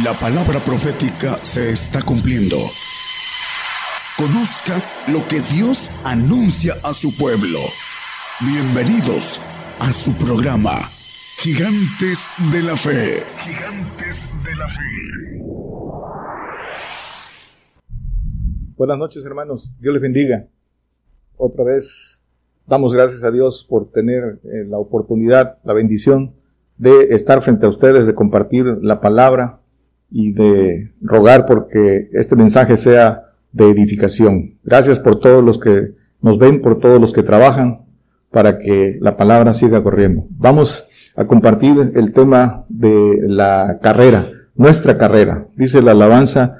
La palabra profética se está cumpliendo. Conozca lo que Dios anuncia a su pueblo. Bienvenidos a su programa, Gigantes de la Fe. Gigantes de la Fe. Buenas noches hermanos, Dios les bendiga. Otra vez damos gracias a Dios por tener eh, la oportunidad, la bendición de estar frente a ustedes, de compartir la palabra y de rogar porque este mensaje sea de edificación. Gracias por todos los que nos ven, por todos los que trabajan para que la palabra siga corriendo. Vamos a compartir el tema de la carrera, nuestra carrera. Dice la alabanza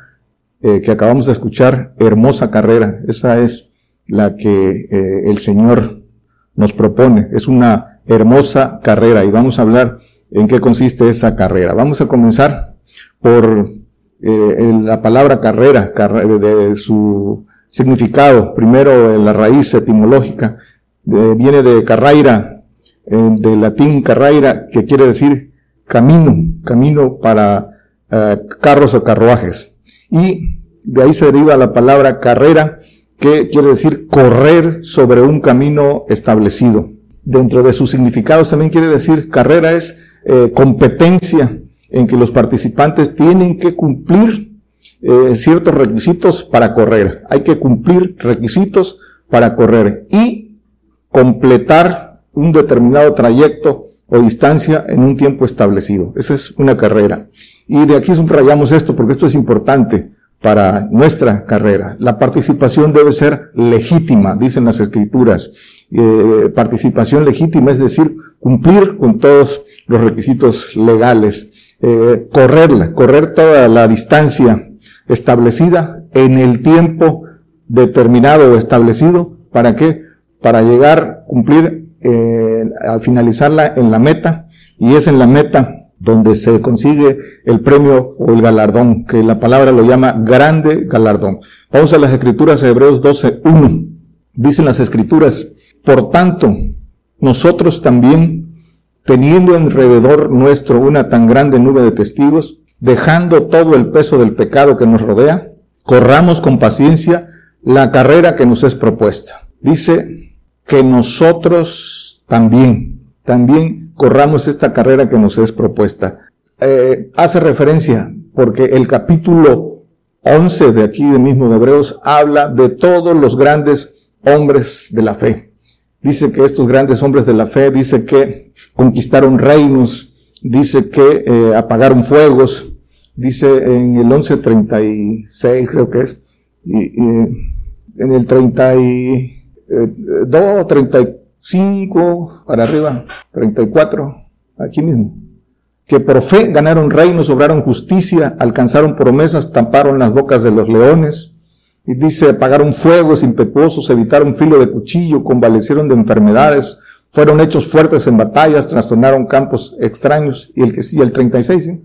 eh, que acabamos de escuchar, hermosa carrera. Esa es la que eh, el Señor nos propone. Es una hermosa carrera y vamos a hablar en qué consiste esa carrera. Vamos a comenzar por eh, la palabra carrera, de, su significado. Primero, en la raíz etimológica, viene de carraira, de latín carraira, que quiere decir camino, camino para eh, carros o carruajes. Y de ahí se deriva la palabra carrera, que quiere decir correr sobre un camino establecido. Dentro de sus significados también quiere decir carrera es eh, competencia, en que los participantes tienen que cumplir eh, ciertos requisitos para correr. Hay que cumplir requisitos para correr y completar un determinado trayecto o distancia en un tiempo establecido. Esa es una carrera. Y de aquí subrayamos esto porque esto es importante para nuestra carrera. La participación debe ser legítima, dicen las escrituras. Eh, participación legítima es decir, cumplir con todos los requisitos legales eh, correrla, correr toda la distancia establecida en el tiempo determinado o establecido. ¿Para qué? Para llegar, cumplir, eh, al finalizarla en la meta. Y es en la meta donde se consigue el premio o el galardón, que la palabra lo llama grande galardón. Vamos a las escrituras de Hebreos 12.1. Dicen las escrituras, por tanto, nosotros también, teniendo alrededor nuestro una tan grande nube de testigos, dejando todo el peso del pecado que nos rodea, corramos con paciencia la carrera que nos es propuesta. Dice que nosotros también, también corramos esta carrera que nos es propuesta. Eh, hace referencia porque el capítulo 11 de aquí de mismo Hebreos habla de todos los grandes hombres de la fe. Dice que estos grandes hombres de la fe, dice que conquistaron reinos, dice que eh, apagaron fuegos, dice en el 1136 creo que es, y, en el 32, 35 eh, para arriba, 34, aquí mismo, que por fe ganaron reinos, obraron justicia, alcanzaron promesas, tamparon las bocas de los leones, y dice, apagaron fuegos impetuosos, evitaron filo de cuchillo, convalecieron de enfermedades, fueron hechos fuertes en batallas, trastornaron campos extraños. Y el que sí, el 36, ¿sí?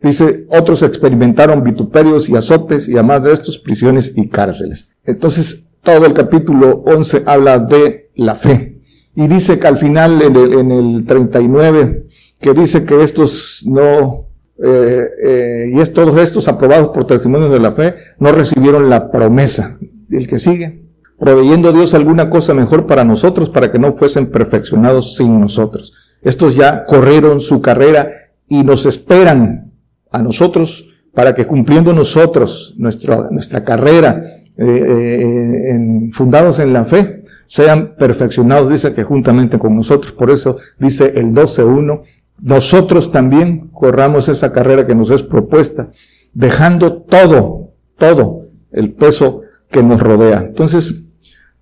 dice, otros experimentaron vituperios y azotes y además de estos prisiones y cárceles. Entonces, todo el capítulo 11 habla de la fe. Y dice que al final, en el, en el 39, que dice que estos no, eh, eh, y es todos estos aprobados por testimonios de la fe, no recibieron la promesa. El que sigue, proveyendo Dios alguna cosa mejor para nosotros, para que no fuesen perfeccionados sin nosotros. Estos ya corrieron su carrera y nos esperan a nosotros para que cumpliendo nosotros nuestra, nuestra carrera, eh, en, fundados en la fe, sean perfeccionados, dice que juntamente con nosotros. Por eso dice el 12.1, nosotros también corramos esa carrera que nos es propuesta, dejando todo, todo el peso que nos rodea. Entonces,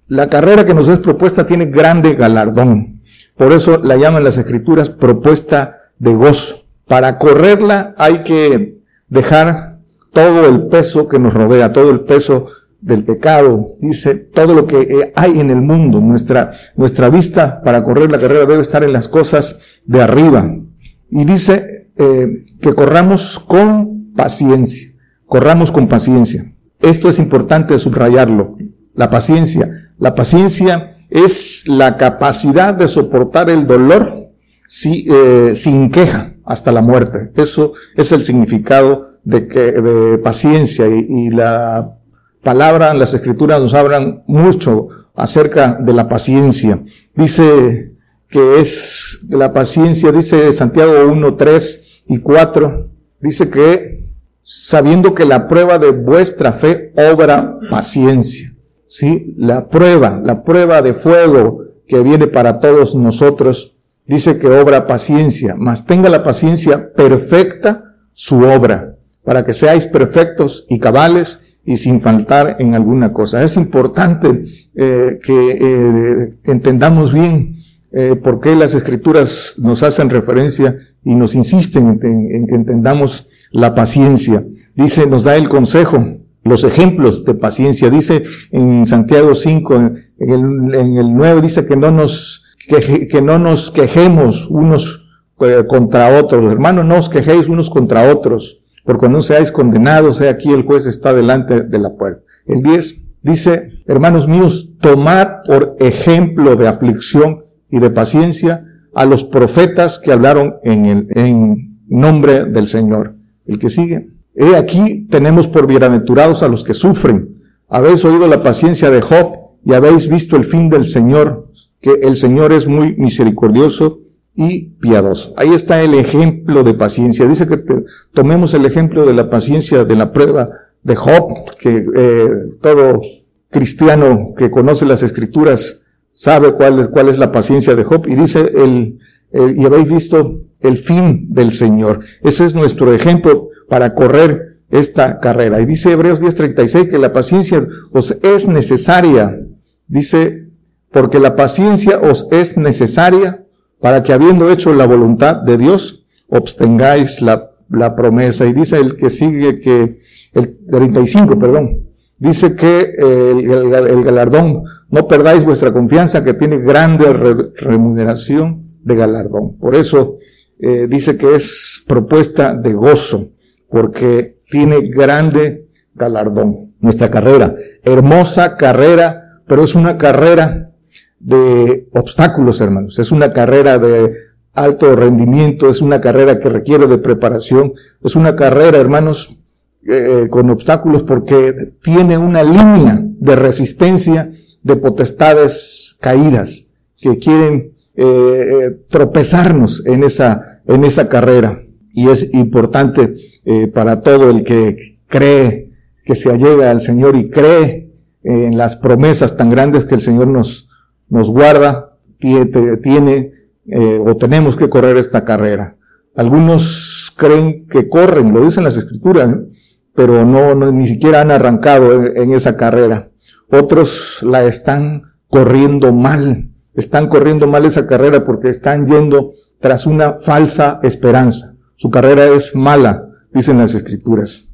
la carrera que nos es propuesta tiene grande galardón. Por eso la llaman las escrituras propuesta de gozo. Para correrla hay que dejar todo el peso que nos rodea, todo el peso del pecado, dice todo lo que hay en el mundo. Nuestra, nuestra vista para correr la carrera debe estar en las cosas de arriba. Y dice eh, que corramos con paciencia, corramos con paciencia. Esto es importante subrayarlo, la paciencia. La paciencia es la capacidad de soportar el dolor eh, sin queja hasta la muerte. Eso es el significado de, que, de paciencia y, y la palabra, las escrituras nos hablan mucho acerca de la paciencia. Dice que es la paciencia, dice Santiago 1, 3 y 4, dice que sabiendo que la prueba de vuestra fe obra paciencia. Sí, la prueba, la prueba de fuego que viene para todos nosotros, dice que obra paciencia, mas tenga la paciencia perfecta su obra, para que seáis perfectos y cabales y sin faltar en alguna cosa. Es importante eh, que eh, entendamos bien eh, por qué las escrituras nos hacen referencia y nos insisten en, que entendamos la paciencia. Dice, nos da el consejo, los ejemplos de paciencia. Dice en Santiago 5, en el, en el 9, dice que no nos, que, que no nos quejemos unos contra otros. Hermanos, no os quejéis unos contra otros porque no seáis condenados, aquí el juez está delante de la puerta. El 10 dice, hermanos míos, tomad por ejemplo de aflicción y de paciencia a los profetas que hablaron en el en nombre del Señor. El que sigue. He aquí tenemos por bienaventurados a los que sufren. Habéis oído la paciencia de Job y habéis visto el fin del Señor, que el Señor es muy misericordioso y piadoso. Ahí está el ejemplo de paciencia. Dice que tomemos el ejemplo de la paciencia de la prueba de Job, que eh, todo cristiano que conoce las escrituras sabe cuál es, cuál es la paciencia de Job. Y dice el, y habéis visto el fin del Señor. Ese es nuestro ejemplo para correr esta carrera. Y dice Hebreos 10:36 que la paciencia os es necesaria. Dice, porque la paciencia os es necesaria para que habiendo hecho la voluntad de Dios, obtengáis la, la promesa. Y dice el que sigue que, el 35, perdón, dice que el, el, galardón, no perdáis vuestra confianza que tiene grande remuneración de galardón. Por eso eh, dice que es propuesta de gozo, porque tiene grande galardón. Nuestra carrera, hermosa carrera, pero es una carrera de obstáculos, hermanos. Es una carrera de alto rendimiento, es una carrera que requiere de preparación, es una carrera, hermanos, eh, con obstáculos porque tiene una línea de resistencia de potestades caídas que quieren eh, eh, tropezarnos en esa, en esa carrera. Y es importante para todo el que cree que se allega al Señor y cree en las promesas tan grandes que el Señor nos, nos guarda, tiene, eh, o tenemos que correr esta carrera. Algunos creen que corren, lo dicen las escrituras, pero no, ni siquiera han arrancado en, esa carrera. Otros la están corriendo mal, están corriendo mal esa carrera porque están yendo tras una falsa esperanza. Su carrera es mala, dicen las escrituras.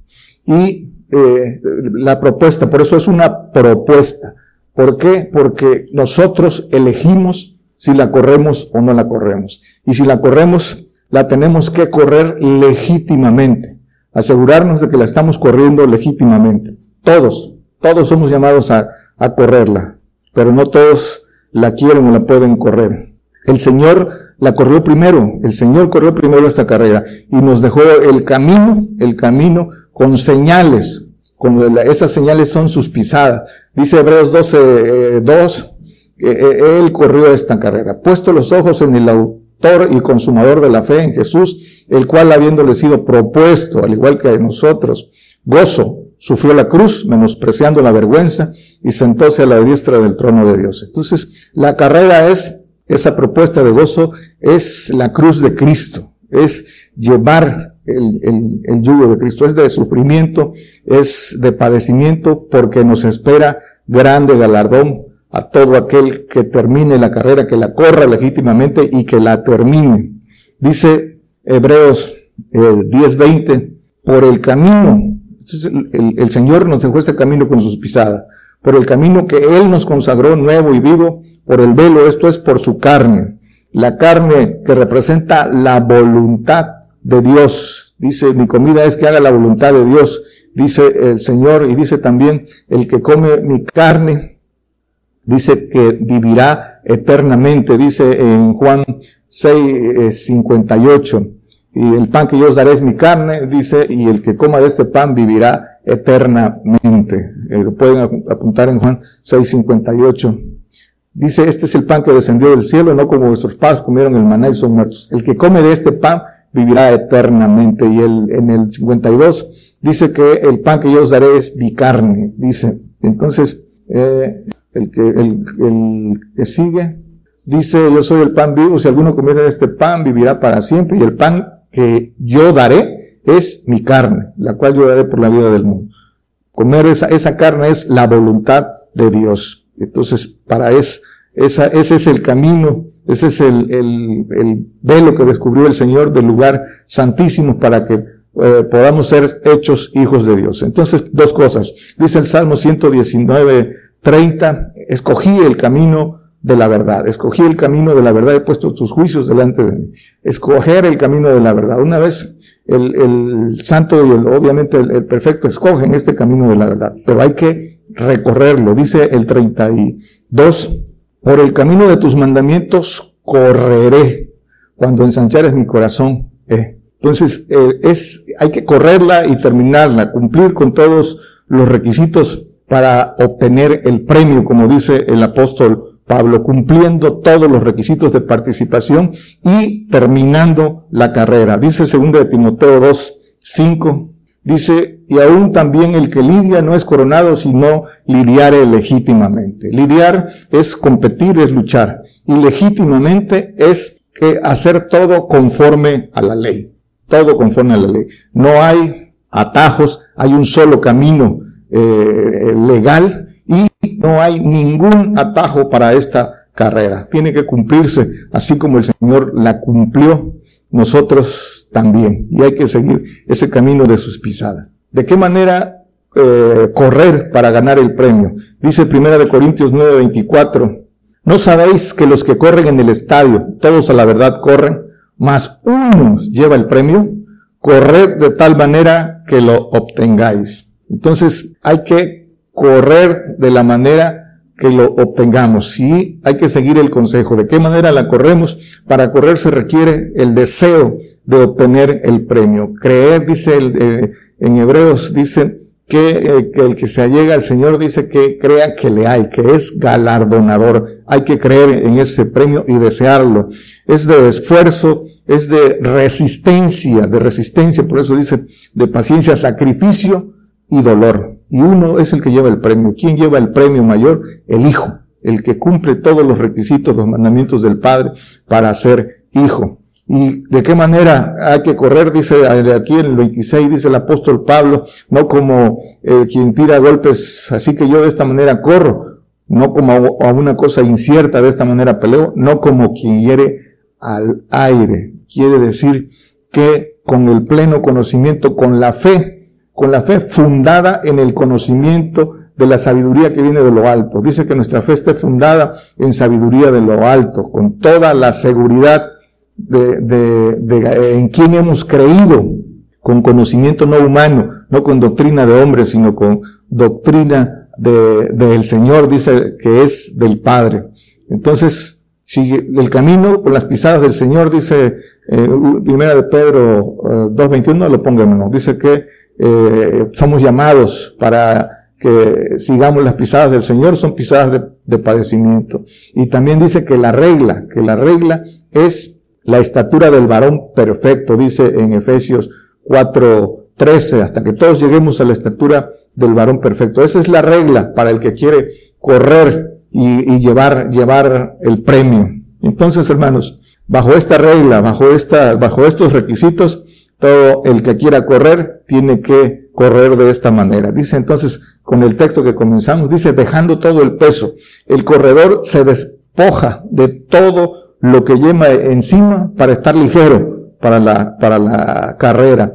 Y eh, la propuesta, por eso es una propuesta. ¿Por qué? Porque nosotros elegimos si la corremos o no la corremos. Y si la corremos, la tenemos que correr legítimamente. Asegurarnos de que la estamos corriendo legítimamente. Todos, todos somos llamados a, a correrla, pero no todos la quieren o la pueden correr. El Señor la corrió primero, el Señor corrió primero esta carrera y nos dejó el camino, el camino con señales, como esas señales son sus pisadas. Dice Hebreos 12, 2, eh, eh, él corrió esta carrera, puesto los ojos en el autor y consumador de la fe en Jesús, el cual habiéndole sido propuesto, al igual que a nosotros, gozo, sufrió la cruz, menospreciando la vergüenza, y sentóse a la diestra del trono de Dios. Entonces, la carrera es, esa propuesta de gozo, es la cruz de Cristo, es llevar el, el, yugo de Cristo. Es de sufrimiento, es de padecimiento, porque nos espera grande galardón a todo aquel que termine la carrera, que la corra legítimamente y que la termine. Dice Hebreos eh, 10:20, por el camino, el, el, Señor nos dejó este camino con sus pisadas, por el camino que Él nos consagró nuevo y vivo, por el velo, esto es por su carne. La carne que representa la voluntad de Dios. Dice, mi comida es que haga la voluntad de Dios, dice el Señor, y dice también, el que come mi carne, dice que vivirá eternamente, dice en Juan 6, 58. Y el pan que yo os daré es mi carne, dice, y el que coma de este pan vivirá eternamente. Eh, lo pueden apuntar en Juan 6:58. Dice, este es el pan que descendió del cielo, no como vuestros padres comieron el maná y son muertos. El que come de este pan vivirá eternamente. Y el, en el 52 dice que el pan que yo os daré es mi carne, dice. Entonces, eh, el, que, el, el que sigue, dice, yo soy el pan vivo, si alguno comiera de este pan vivirá para siempre, y el pan que yo daré es mi carne, la cual yo daré por la vida del mundo. Comer esa, esa carne es la voluntad de Dios. Entonces, para es, esa, ese es el camino, ese es el, el, el velo que descubrió el Señor del lugar santísimo para que eh, podamos ser hechos hijos de Dios. Entonces, dos cosas. Dice el Salmo 119, 30, escogí el camino de la verdad. Escogí el camino de la verdad, he puesto sus juicios delante de mí. Escoger el camino de la verdad. Una vez el, el santo y el, obviamente el, perfecto escogen este camino de la verdad, pero hay que recorrerlo. Dice el 32, por el camino de tus mandamientos correré cuando ensanchares mi corazón. Eh. Entonces, eh, es, hay que correrla y terminarla, cumplir con todos los requisitos para obtener el premio, como dice el apóstol Pablo, cumpliendo todos los requisitos de participación y terminando la carrera. Dice 2 de Timoteo 2, 5, dice, y aún también el que lidia no es coronado, sino lidiare legítimamente. Lidiar es competir, es luchar. Y legítimamente es eh, hacer todo conforme a la ley. Todo conforme a la ley. No hay atajos, hay un solo camino eh, legal no hay ningún atajo para esta carrera. Tiene que cumplirse así como el Señor la cumplió, nosotros también. Y hay que seguir ese camino de sus pisadas. ¿De qué manera eh, correr para ganar el premio? Dice Primera de Corintios 9:24. ¿No sabéis que los que corren en el estadio, todos a la verdad corren, mas uno lleva el premio? Corred de tal manera que lo obtengáis. Entonces hay que correr de la manera que lo obtengamos. Sí, hay que seguir el consejo. ¿De qué manera la corremos? Para correr se requiere el deseo de obtener el premio. Creer, dice el, eh, en Hebreos, dice que, eh, que, el que se allega al Señor dice que crea que le hay, que es galardonador. Hay que creer en ese premio y desearlo. Es de esfuerzo, es de resistencia, de resistencia, por eso dice de paciencia, sacrificio y dolor y uno es el que lleva el premio. ¿Quién lleva el premio mayor? El Hijo, el que cumple todos los requisitos, los mandamientos del Padre para ser hijo. ¿Y de qué manera hay que correr? Dice aquí en el 26, dice el apóstol Pablo, no como eh, quien tira golpes, así que yo de esta manera corro, no como a una cosa incierta, de esta manera peleo, no como quien hiere al aire. Quiere decir que con el pleno conocimiento, con la fe, con la fe fundada en el conocimiento de la sabiduría que viene de lo alto. Dice que nuestra fe esté fundada en sabiduría de lo alto, con toda la seguridad de, de, en quien hemos creído, con conocimiento no humano, no con doctrina de hombres, sino con doctrina del Señor, dice que es del Padre. Entonces, si el camino con las pisadas del Señor, dice eh, primera de Pedro 2.21, eh, lo pongamos, dice que eh, somos llamados para que sigamos las pisadas del Señor, son pisadas de, padecimiento. Y también dice que la regla, que la regla es la estatura del varón perfecto, dice en Efesios 4.13, hasta que todos lleguemos a la estatura del varón perfecto. Esa es la regla para el que quiere correr y, y llevar, llevar el premio. Entonces, hermanos, bajo esta regla, bajo esta, bajo estos requisitos, todo el que quiera correr tiene que correr de esta manera. Dice entonces, con el texto que comenzamos, dice, dejando todo el peso. El corredor se despoja de todo lo que lleva encima para estar ligero para la, para la carrera.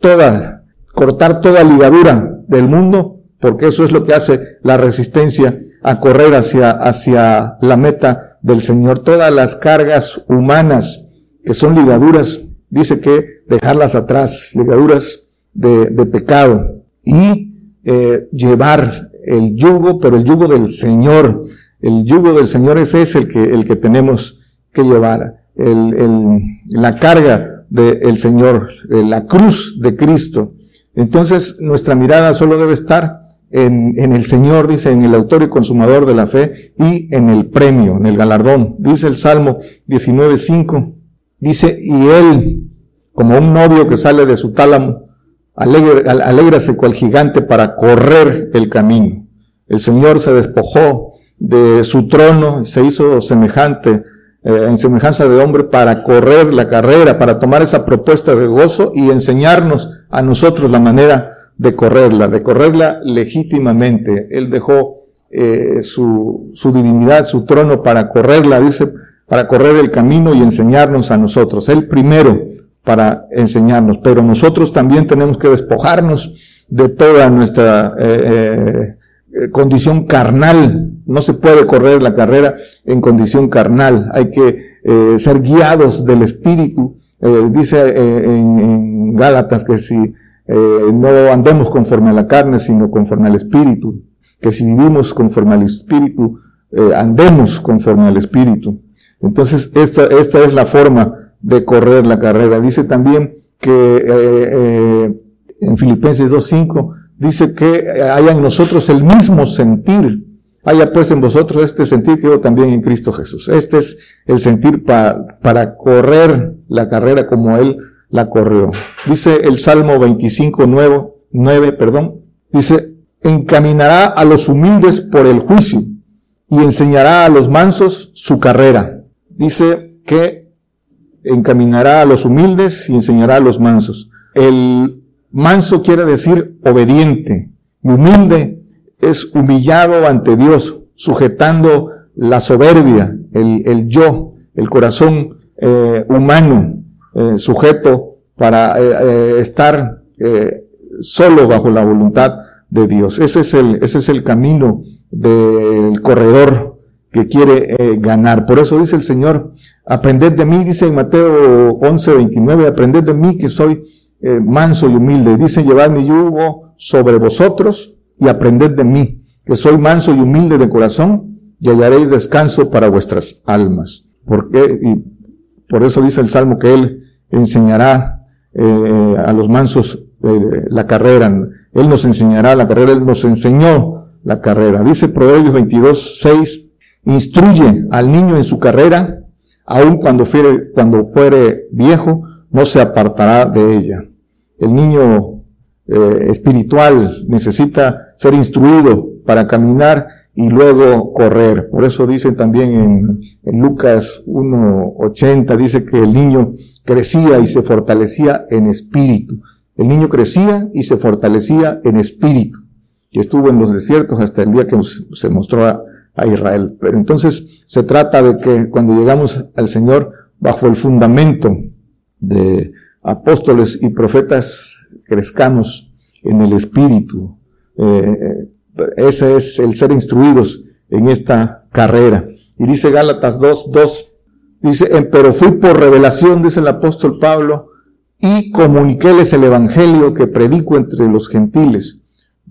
Toda, cortar toda ligadura del mundo, porque eso es lo que hace la resistencia a correr hacia, hacia la meta del Señor. Todas las cargas humanas que son ligaduras dice que dejarlas atrás, ligaduras de, pecado y eh, llevar el yugo, pero el yugo del Señor. El yugo del Señor es ese el que, el que tenemos que llevar. La carga del Señor, la cruz de Cristo. Entonces nuestra mirada solo debe estar en, en, el Señor, dice, en el autor y consumador de la fe y en el premio, en el galardón. Dice el Salmo 19.5, dice, y él, como un novio que sale de su tálamo, alégrase cual gigante para correr el camino. El Señor se despojó de su trono, se hizo semejante, eh, en semejanza de hombre para correr la carrera, para tomar esa propuesta de gozo y enseñarnos a nosotros la manera de correrla, de correrla legítimamente. Él dejó eh, su, su divinidad, su trono para correrla, dice, para correr el camino y enseñarnos a nosotros. Él primero para enseñarnos, pero nosotros también tenemos que despojarnos de toda nuestra eh, eh, condición carnal. No se puede correr la carrera en condición carnal. Hay que eh, ser guiados del Espíritu. dice en, en, Gálatas que si no andemos conforme a la carne, sino conforme al Espíritu, que si vivimos conforme al Espíritu, andemos conforme al Espíritu. Entonces, esta, esta es la forma de correr la carrera. Dice también que eh, eh, en Filipenses 2.5 dice que haya en nosotros el mismo sentir. Haya pues en vosotros este sentir que yo también en Cristo Jesús. Este es el sentir para correr la carrera como Él la corrió. Dice el Salmo 25, 9, perdón, dice, encaminará a los humildes por el juicio y enseñará a los mansos su carrera. Dice que encaminará a los humildes y enseñará a los mansos. El manso quiere decir obediente humilde es humillado ante Dios, sujetando la soberbia, el, yo, el corazón eh, humano, eh, sujeto para eh, estar solo bajo la voluntad de Dios. Ese es el, ese es el camino del corredor que quiere ganar. Por eso dice el Señor, Aprended de mí, dice en Mateo 11, 29, aprended de mí que soy eh, manso y humilde. Dice, llevad mi yugo sobre vosotros y aprended de mí, que soy manso y humilde de corazón, y hallaréis descanso para vuestras almas. Porque, y por eso dice el Salmo que Él enseñará eh, a los mansos eh, la carrera. Él nos enseñará la carrera, Él nos enseñó la carrera. Dice Proverbios 22, 6, instruye al niño en su carrera, aun cuando fuere, cuando fuere viejo, no se apartará de ella. El niño eh, espiritual necesita ser instruido para caminar y luego correr. Por eso dice también en, Lucas 1.80, dice que el niño crecía y se fortalecía en espíritu. El niño crecía y se fortalecía en espíritu. Y estuvo en los desiertos hasta el día que se mostró a, a Israel. Pero entonces se trata de que cuando llegamos al Señor bajo el fundamento de apóstoles y profetas crezcamos en el Espíritu. Eh, ese es el ser instruidos en esta carrera. Y dice Gálatas 2, 2, dice, pero fui por revelación, dice el apóstol Pablo, y comuniquéles el evangelio que predico entre los gentiles,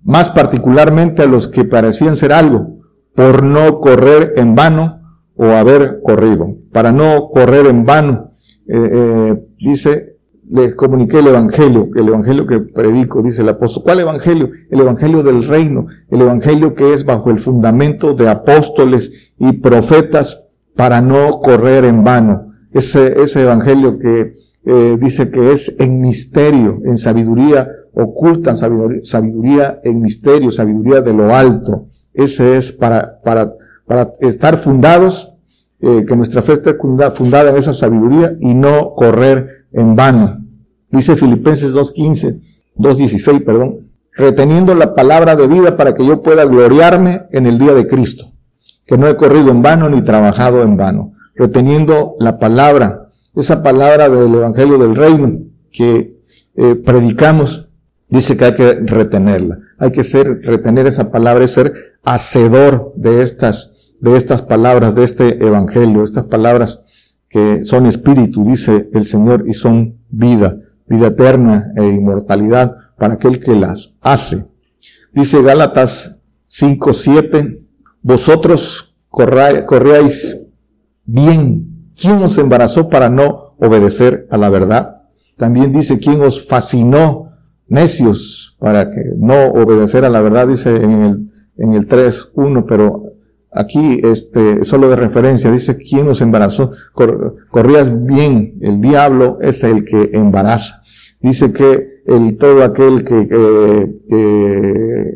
más particularmente a los que parecían ser algo, por no correr en vano o haber corrido. Para no correr en vano, eh, eh, dice, les comuniqué el Evangelio, el Evangelio que predico, dice el apóstol. ¿Cuál Evangelio? El Evangelio del reino, el Evangelio que es bajo el fundamento de apóstoles y profetas para no correr en vano. Ese, ese Evangelio que eh, dice que es en misterio, en sabiduría oculta, sabiduría, sabiduría en misterio, sabiduría de lo alto. Ese es para, para, para estar fundados, eh, que nuestra fe esté fundada en esa sabiduría y no correr en vano. Dice Filipenses 2.15, 2.16, perdón, reteniendo la palabra de vida para que yo pueda gloriarme en el día de Cristo, que no he corrido en vano ni trabajado en vano, reteniendo la palabra, esa palabra del Evangelio del Reino que eh, predicamos, dice que hay que retenerla, hay que ser, retener esa palabra, es ser hacedor de estas, de estas palabras, de este evangelio, estas palabras que son espíritu, dice el Señor, y son vida, vida eterna e inmortalidad para aquel que las hace. Dice Gálatas 5, 7, vosotros corréis bien. ¿Quién os embarazó para no obedecer a la verdad? También dice, ¿quién os fascinó, necios, para que no obedecer a la verdad? Dice en el, en el 3.1, pero aquí, este, solo de referencia, dice, ¿quién os embarazó? corrías bien, el diablo es el que embaraza. Dice que el, todo aquel que,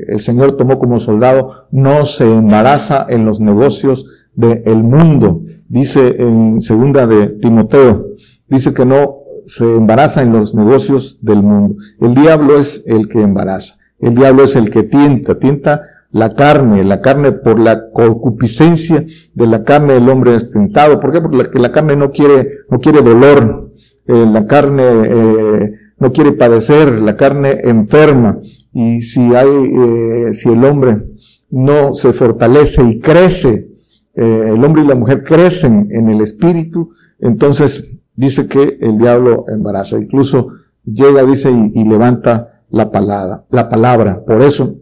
el Señor tomó como soldado no se embaraza en los negocios del mundo. Dice en segunda de Timoteo, dice que no se embaraza en los negocios del mundo. El diablo es el que embaraza. El diablo es el que tienta, tienta la carne, la carne por la concupiscencia de la carne del hombre es tentado. ¿Por qué? Porque la, carne no quiere, no quiere dolor. Eh, la carne eh, no quiere padecer, la carne enferma. Y si hay, eh, si el hombre no se fortalece y crece, eh, el hombre y la mujer crecen en el espíritu, entonces dice que el diablo embaraza. Incluso llega, dice, y, levanta la palabra, la palabra. Por eso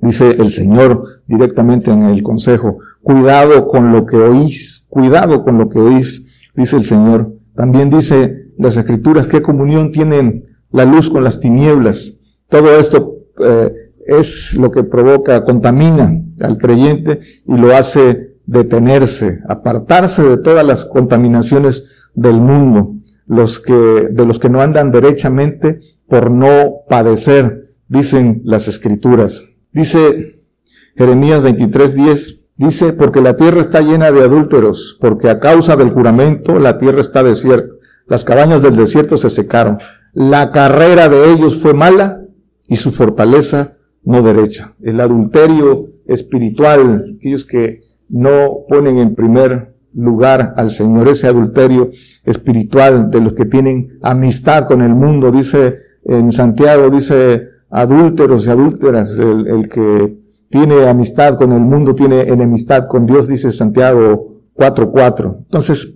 dice el Señor directamente en el consejo, cuidado con lo que oís, cuidado con lo que oís, dice el Señor. También dice las escrituras, qué comunión tienen la luz con las tinieblas. Todo esto eh, es lo que provoca, contamina al creyente y lo hace detenerse, apartarse de todas las contaminaciones del mundo, los que, de los que no andan derechamente por no padecer, dicen las escrituras. Dice Jeremías 23:10, dice, porque la tierra está llena de adúlteros, porque a causa del juramento la tierra está desierta, las cabañas del desierto se secaron, la carrera de ellos fue mala y su fortaleza no derecha. El adulterio espiritual, aquellos que no ponen en primer lugar al Señor, ese adulterio espiritual de los que tienen amistad con el mundo, dice en Santiago, dice adúlteros y adúlteras, el, que tiene amistad con el mundo tiene enemistad con Dios, dice Santiago 4.4. Entonces,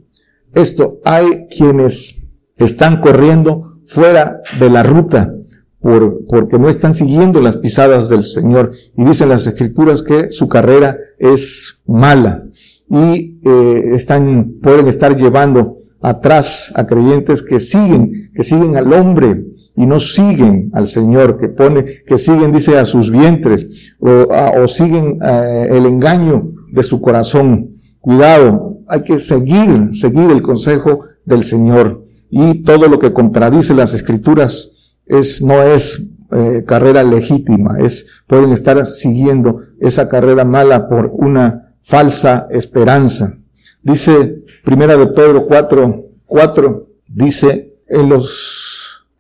esto, hay quienes están corriendo fuera de la ruta por, porque no están siguiendo las pisadas del Señor. Y dicen las escrituras que su carrera es mala y eh, están, pueden estar llevando atrás a creyentes que siguen, que siguen al hombre y no siguen al Señor, que pone, que siguen, dice, a sus vientres o, o siguen eh, el engaño de su corazón. Cuidado, hay que seguir, seguir el consejo del Señor y todo lo que contradice las escrituras es, no es eh, carrera legítima, es, pueden estar siguiendo esa carrera mala por una falsa esperanza. Dice Primera de Pedro 4, 4, dice, en los,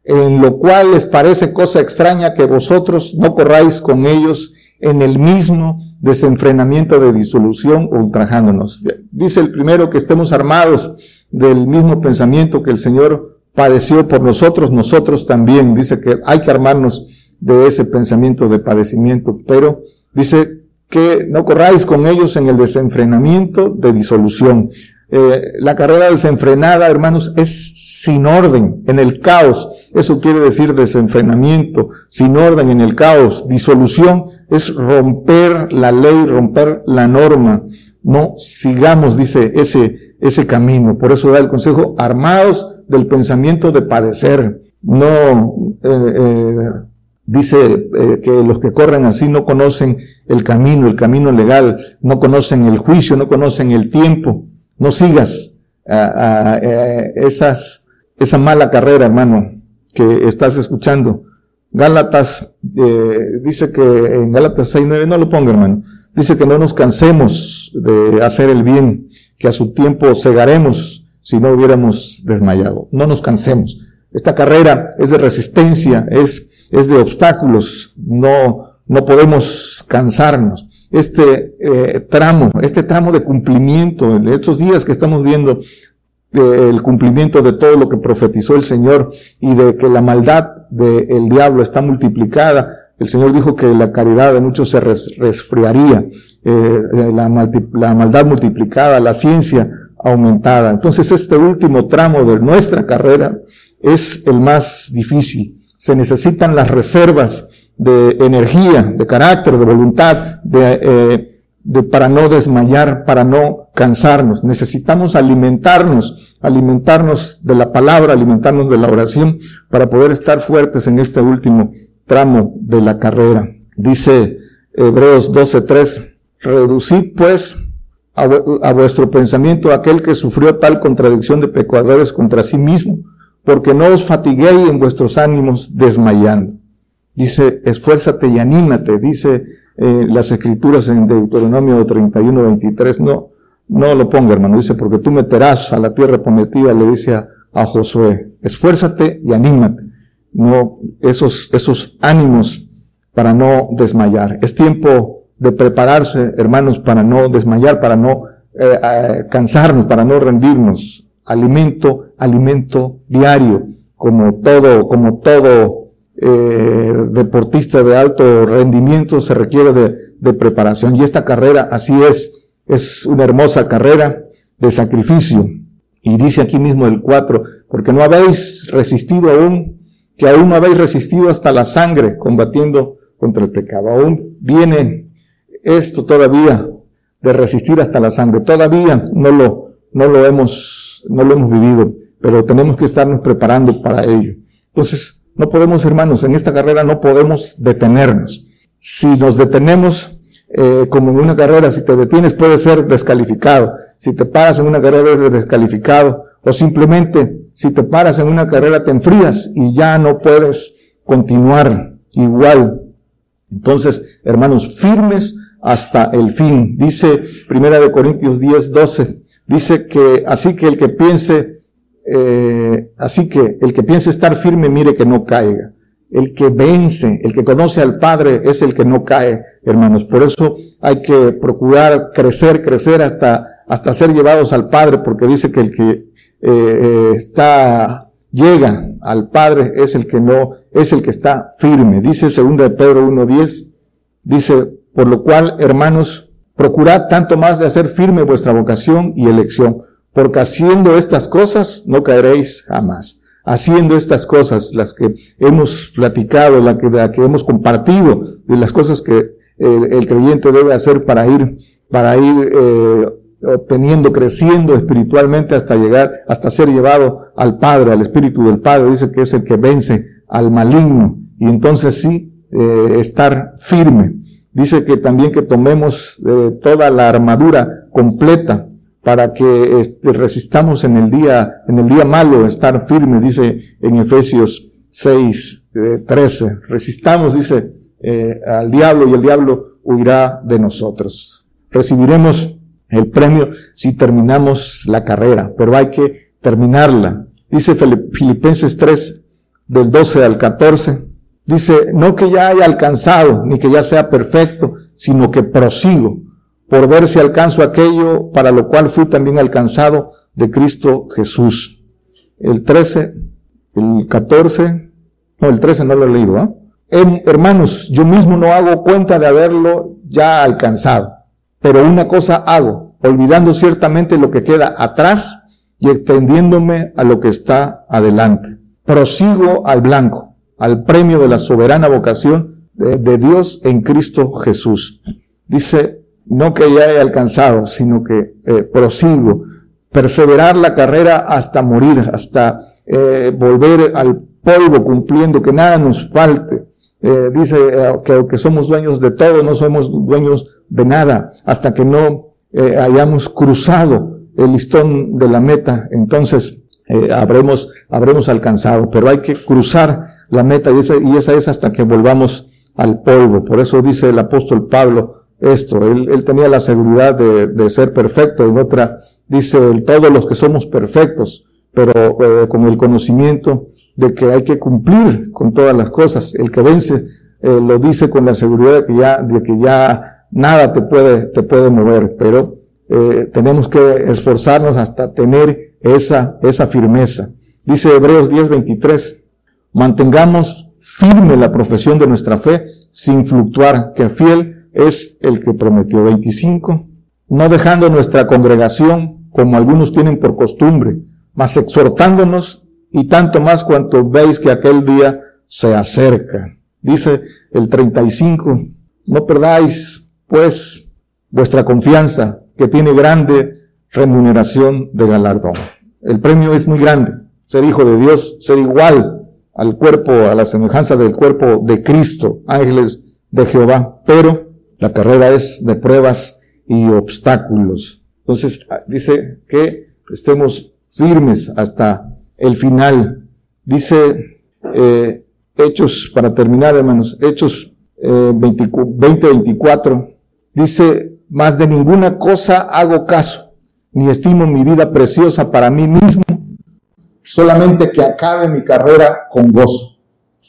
en lo cual les parece cosa extraña que vosotros no corráis con ellos en el mismo desenfrenamiento de disolución ultrajándonos. Dice el primero que estemos armados del mismo pensamiento que el Señor padeció por nosotros, nosotros también. Dice que hay que armarnos de ese pensamiento de padecimiento, pero dice que no corráis con ellos en el desenfrenamiento de disolución. Eh, la carrera desenfrenada, hermanos, es sin orden, en el caos. Eso quiere decir desenfrenamiento, sin orden, en el caos. Disolución es romper la ley, romper la norma. No sigamos, dice, ese, ese camino. Por eso da el consejo, armados del pensamiento de padecer. No, eh, eh, dice eh, que los que corren así no conocen el camino, el camino legal, no conocen el juicio, no conocen el tiempo. No sigas a, esas, esa mala carrera, hermano, que estás escuchando. Gálatas dice que en Gálatas 6.9, no lo ponga, hermano, dice que no nos cansemos de hacer el bien, que a su tiempo cegaremos si no hubiéramos desmayado. No nos cansemos. Esta carrera es de resistencia, es, es de obstáculos. No, no podemos cansarnos. Este eh, tramo, este tramo de cumplimiento, en estos días que estamos viendo eh, el cumplimiento de todo lo que profetizó el Señor y de que la maldad del diablo está multiplicada. El Señor dijo que la caridad de muchos se resfriaría, eh, la, la maldad multiplicada, la ciencia aumentada. Entonces este último tramo de nuestra carrera es el más difícil. Se necesitan las reservas de energía, de carácter, de voluntad, de, eh, de, para no desmayar, para no cansarnos. Necesitamos alimentarnos alimentarnos de la palabra, alimentarnos de la oración para poder estar fuertes en este último tramo de la carrera. Dice Hebreos 12:3, reducid pues a, vuestro pensamiento aquel que sufrió tal contradicción de pecadores contra sí mismo, porque no os fatiguéis en vuestros ánimos desmayando. Dice, esfuérzate y anímate, dice eh, las escrituras en Deuteronomio 31, 23, no, no lo ponga hermano, dice, porque tú meterás a la tierra prometida, le dice a, Josué, esfuérzate y anímate, no, esos, esos ánimos para no desmayar. Es tiempo de prepararse, hermanos, para no desmayar, para no eh, eh, cansarnos, para no rendirnos. Alimento, alimento diario, como todo, como todo eh, deportista de alto rendimiento se requiere de, de preparación. Y esta carrera así es, es una hermosa carrera de sacrificio. Y dice aquí mismo el 4, porque no habéis resistido aún, que aún no habéis resistido hasta la sangre combatiendo contra el pecado. Aún viene esto todavía de resistir hasta la sangre. Todavía no lo, no lo hemos, no lo hemos vivido, pero tenemos que estarnos preparando para ello. Entonces, no podemos, hermanos, en esta carrera no podemos detenernos. Si nos detenemos, eh, como en una carrera, si te detienes puedes ser descalificado. Si te paras en una carrera eres descalificado. O simplemente, si te paras en una carrera te enfrías y ya no puedes continuar igual. Entonces, hermanos, firmes hasta el fin. Dice Primera de Corintios 10, 12, dice que así que el que piense, eh, así que el que piense estar firme, mire que no caiga. El que vence, el que conoce al Padre es el que no cae, hermanos. Por eso hay que procurar crecer, crecer hasta, hasta ser llevados al Padre, porque dice que el que eh, eh, está, llega al Padre es el que no, es el que está firme. Dice segunda de Pedro 1.10, dice, por lo cual, hermanos, procurad tanto más de hacer firme vuestra vocación y elección, porque haciendo estas cosas no caeréis jamás. Haciendo estas cosas, las que hemos platicado, la que, la que hemos compartido, de las cosas que el, creyente debe hacer para ir, para ir eh, obteniendo, creciendo espiritualmente hasta llegar, hasta ser llevado al Padre, al Espíritu del Padre. Dice que es el que vence al maligno. Y entonces sí, eh, estar firme. Dice que también que tomemos eh, toda la armadura completa para que este, resistamos en el día, en el día malo, estar firme, dice en Efesios 6, 13. Eh, resistamos, dice, eh, al diablo y el diablo huirá de nosotros. Recibiremos el premio si terminamos la carrera, pero hay que terminarla. Dice Filipenses 3, del 12 al 14. Dice, no que ya haya alcanzado, ni que ya sea perfecto, sino que prosigo por ver si alcanzo aquello para lo cual fui también alcanzado de Cristo Jesús. El 13, el 14, no, el 13 no lo he leído, ¿ah? Hermanos, yo mismo no hago cuenta de haberlo ya alcanzado, pero una cosa hago, olvidando ciertamente lo que queda atrás y extendiéndome a lo que está adelante. Prosigo al blanco al premio de la soberana vocación de, Dios en Cristo Jesús. Dice, no que ya he alcanzado, sino que eh, prosigo, perseverar la carrera hasta morir, hasta eh, volver al polvo cumpliendo, que nada nos falte. Eh, dice que aunque somos dueños de todo, no somos dueños de nada, hasta que no hayamos cruzado el listón de la meta, entonces habremos, habremos alcanzado. Pero hay que cruzar la meta y esa, y esa es hasta que volvamos al polvo. Por eso dice el apóstol Pablo esto. Él, él tenía la seguridad de, de, ser perfecto. En otra dice, todos los que somos perfectos, pero eh, con el conocimiento de que hay que cumplir con todas las cosas. El que vence eh, lo dice con la seguridad de que ya, de que ya nada te puede, te puede mover, pero eh, tenemos que esforzarnos hasta tener esa, esa firmeza. Dice Hebreos 10, 23, Mantengamos firme la profesión de nuestra fe sin fluctuar, que fiel es el que prometió 25, no dejando nuestra congregación como algunos tienen por costumbre, mas exhortándonos y tanto más cuanto veis que aquel día se acerca. Dice el 35, no perdáis pues vuestra confianza que tiene grande remuneración de galardón. El premio es muy grande. Ser hijo de Dios, ser igual al cuerpo, a la semejanza del cuerpo de Cristo, ángeles de Jehová. Pero la carrera es de pruebas y obstáculos. Entonces ah, dice que estemos firmes hasta el final. Dice eh, Hechos, para terminar hermanos, Hechos eh, 20-24, dice, más de ninguna cosa hago caso, ni estimo mi vida preciosa para mí mismo, solamente que acabe mi carrera con gozo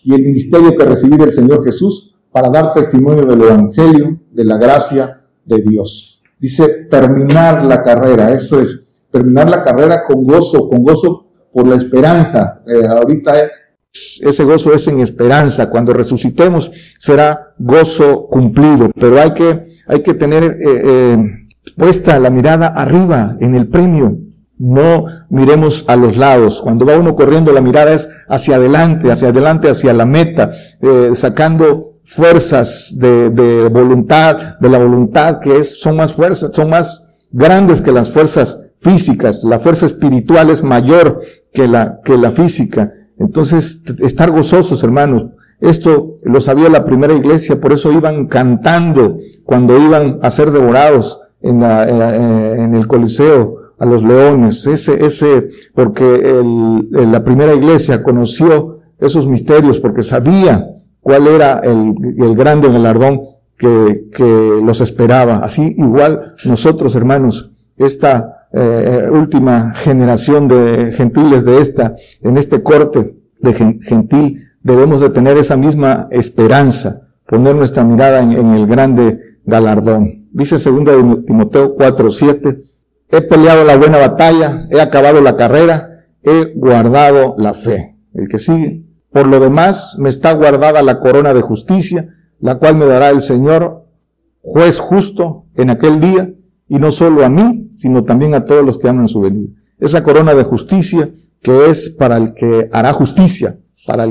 y el ministerio que recibí del Señor Jesús para dar testimonio del Evangelio, de la gracia de Dios. Dice terminar la carrera, eso es, terminar la carrera con gozo, con gozo por la esperanza. Eh, ahorita ese gozo es en esperanza. Cuando resucitemos será gozo cumplido, pero hay que, hay que tener eh, eh, puesta la mirada arriba en el premio. No miremos a los lados. Cuando va uno corriendo, la mirada es hacia adelante, hacia adelante, hacia la meta, sacando fuerzas de, de, voluntad, de la voluntad que es, son más fuerzas, son más grandes que las fuerzas físicas. La fuerza espiritual es mayor que la, que la física. Entonces, estar gozosos, hermanos. Esto lo sabía la primera iglesia, por eso iban cantando cuando iban a ser devorados en, la, eh, en el Coliseo a los leones. Ese, ese, porque el, la primera iglesia conoció esos misterios, porque sabía cuál era el, el grande galardón que, que los esperaba. Así igual nosotros, hermanos, esta eh, última generación de gentiles de esta, en este corte de gentil, debemos de tener esa misma esperanza, poner nuestra mirada en, el grande galardón. Dice 2 Timoteo 4, 7, he peleado la buena batalla, he acabado la carrera, he guardado la fe. El que sigue. Por lo demás, me está guardada la corona de justicia, la cual me dará el Señor, juez justo, en aquel día, y no solo a mí, sino también a todos los que aman su venida. Esa corona de justicia que es para el que hará justicia, para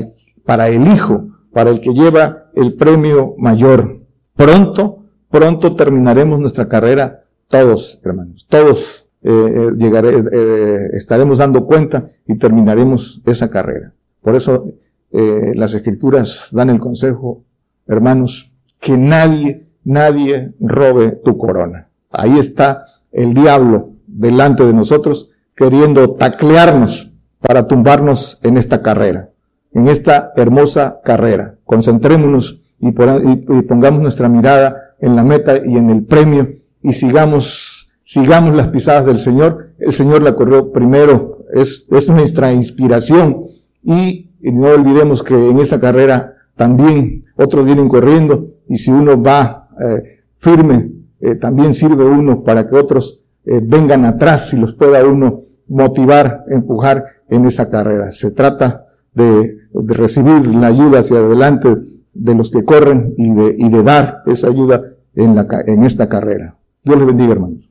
el, Hijo, para el que lleva el premio mayor. Pronto, pronto terminaremos nuestra carrera todos, hermanos, todos eh, eh eh, estaremos dando cuenta y terminaremos esa carrera. Por eso eh, las escrituras dan el consejo, hermanos, que nadie, nadie robe tu corona. Ahí está el diablo delante de nosotros queriendo taclearnos para tumbarnos en esta carrera, en esta hermosa carrera. Concentrémonos y, pongamos nuestra mirada en la meta y en el premio y sigamos, sigamos las pisadas del Señor. El Señor la corrió primero, es, es nuestra inspiración y, no olvidemos que en esa carrera también otros vienen corriendo y si uno va eh, firme eh, también sirve uno para que otros eh, vengan atrás y los pueda uno motivar, empujar en esa carrera. Se trata de, de, recibir la ayuda hacia adelante de los que corren y de, y de dar esa ayuda en, la, en esta carrera. Dios les bendiga, hermanos.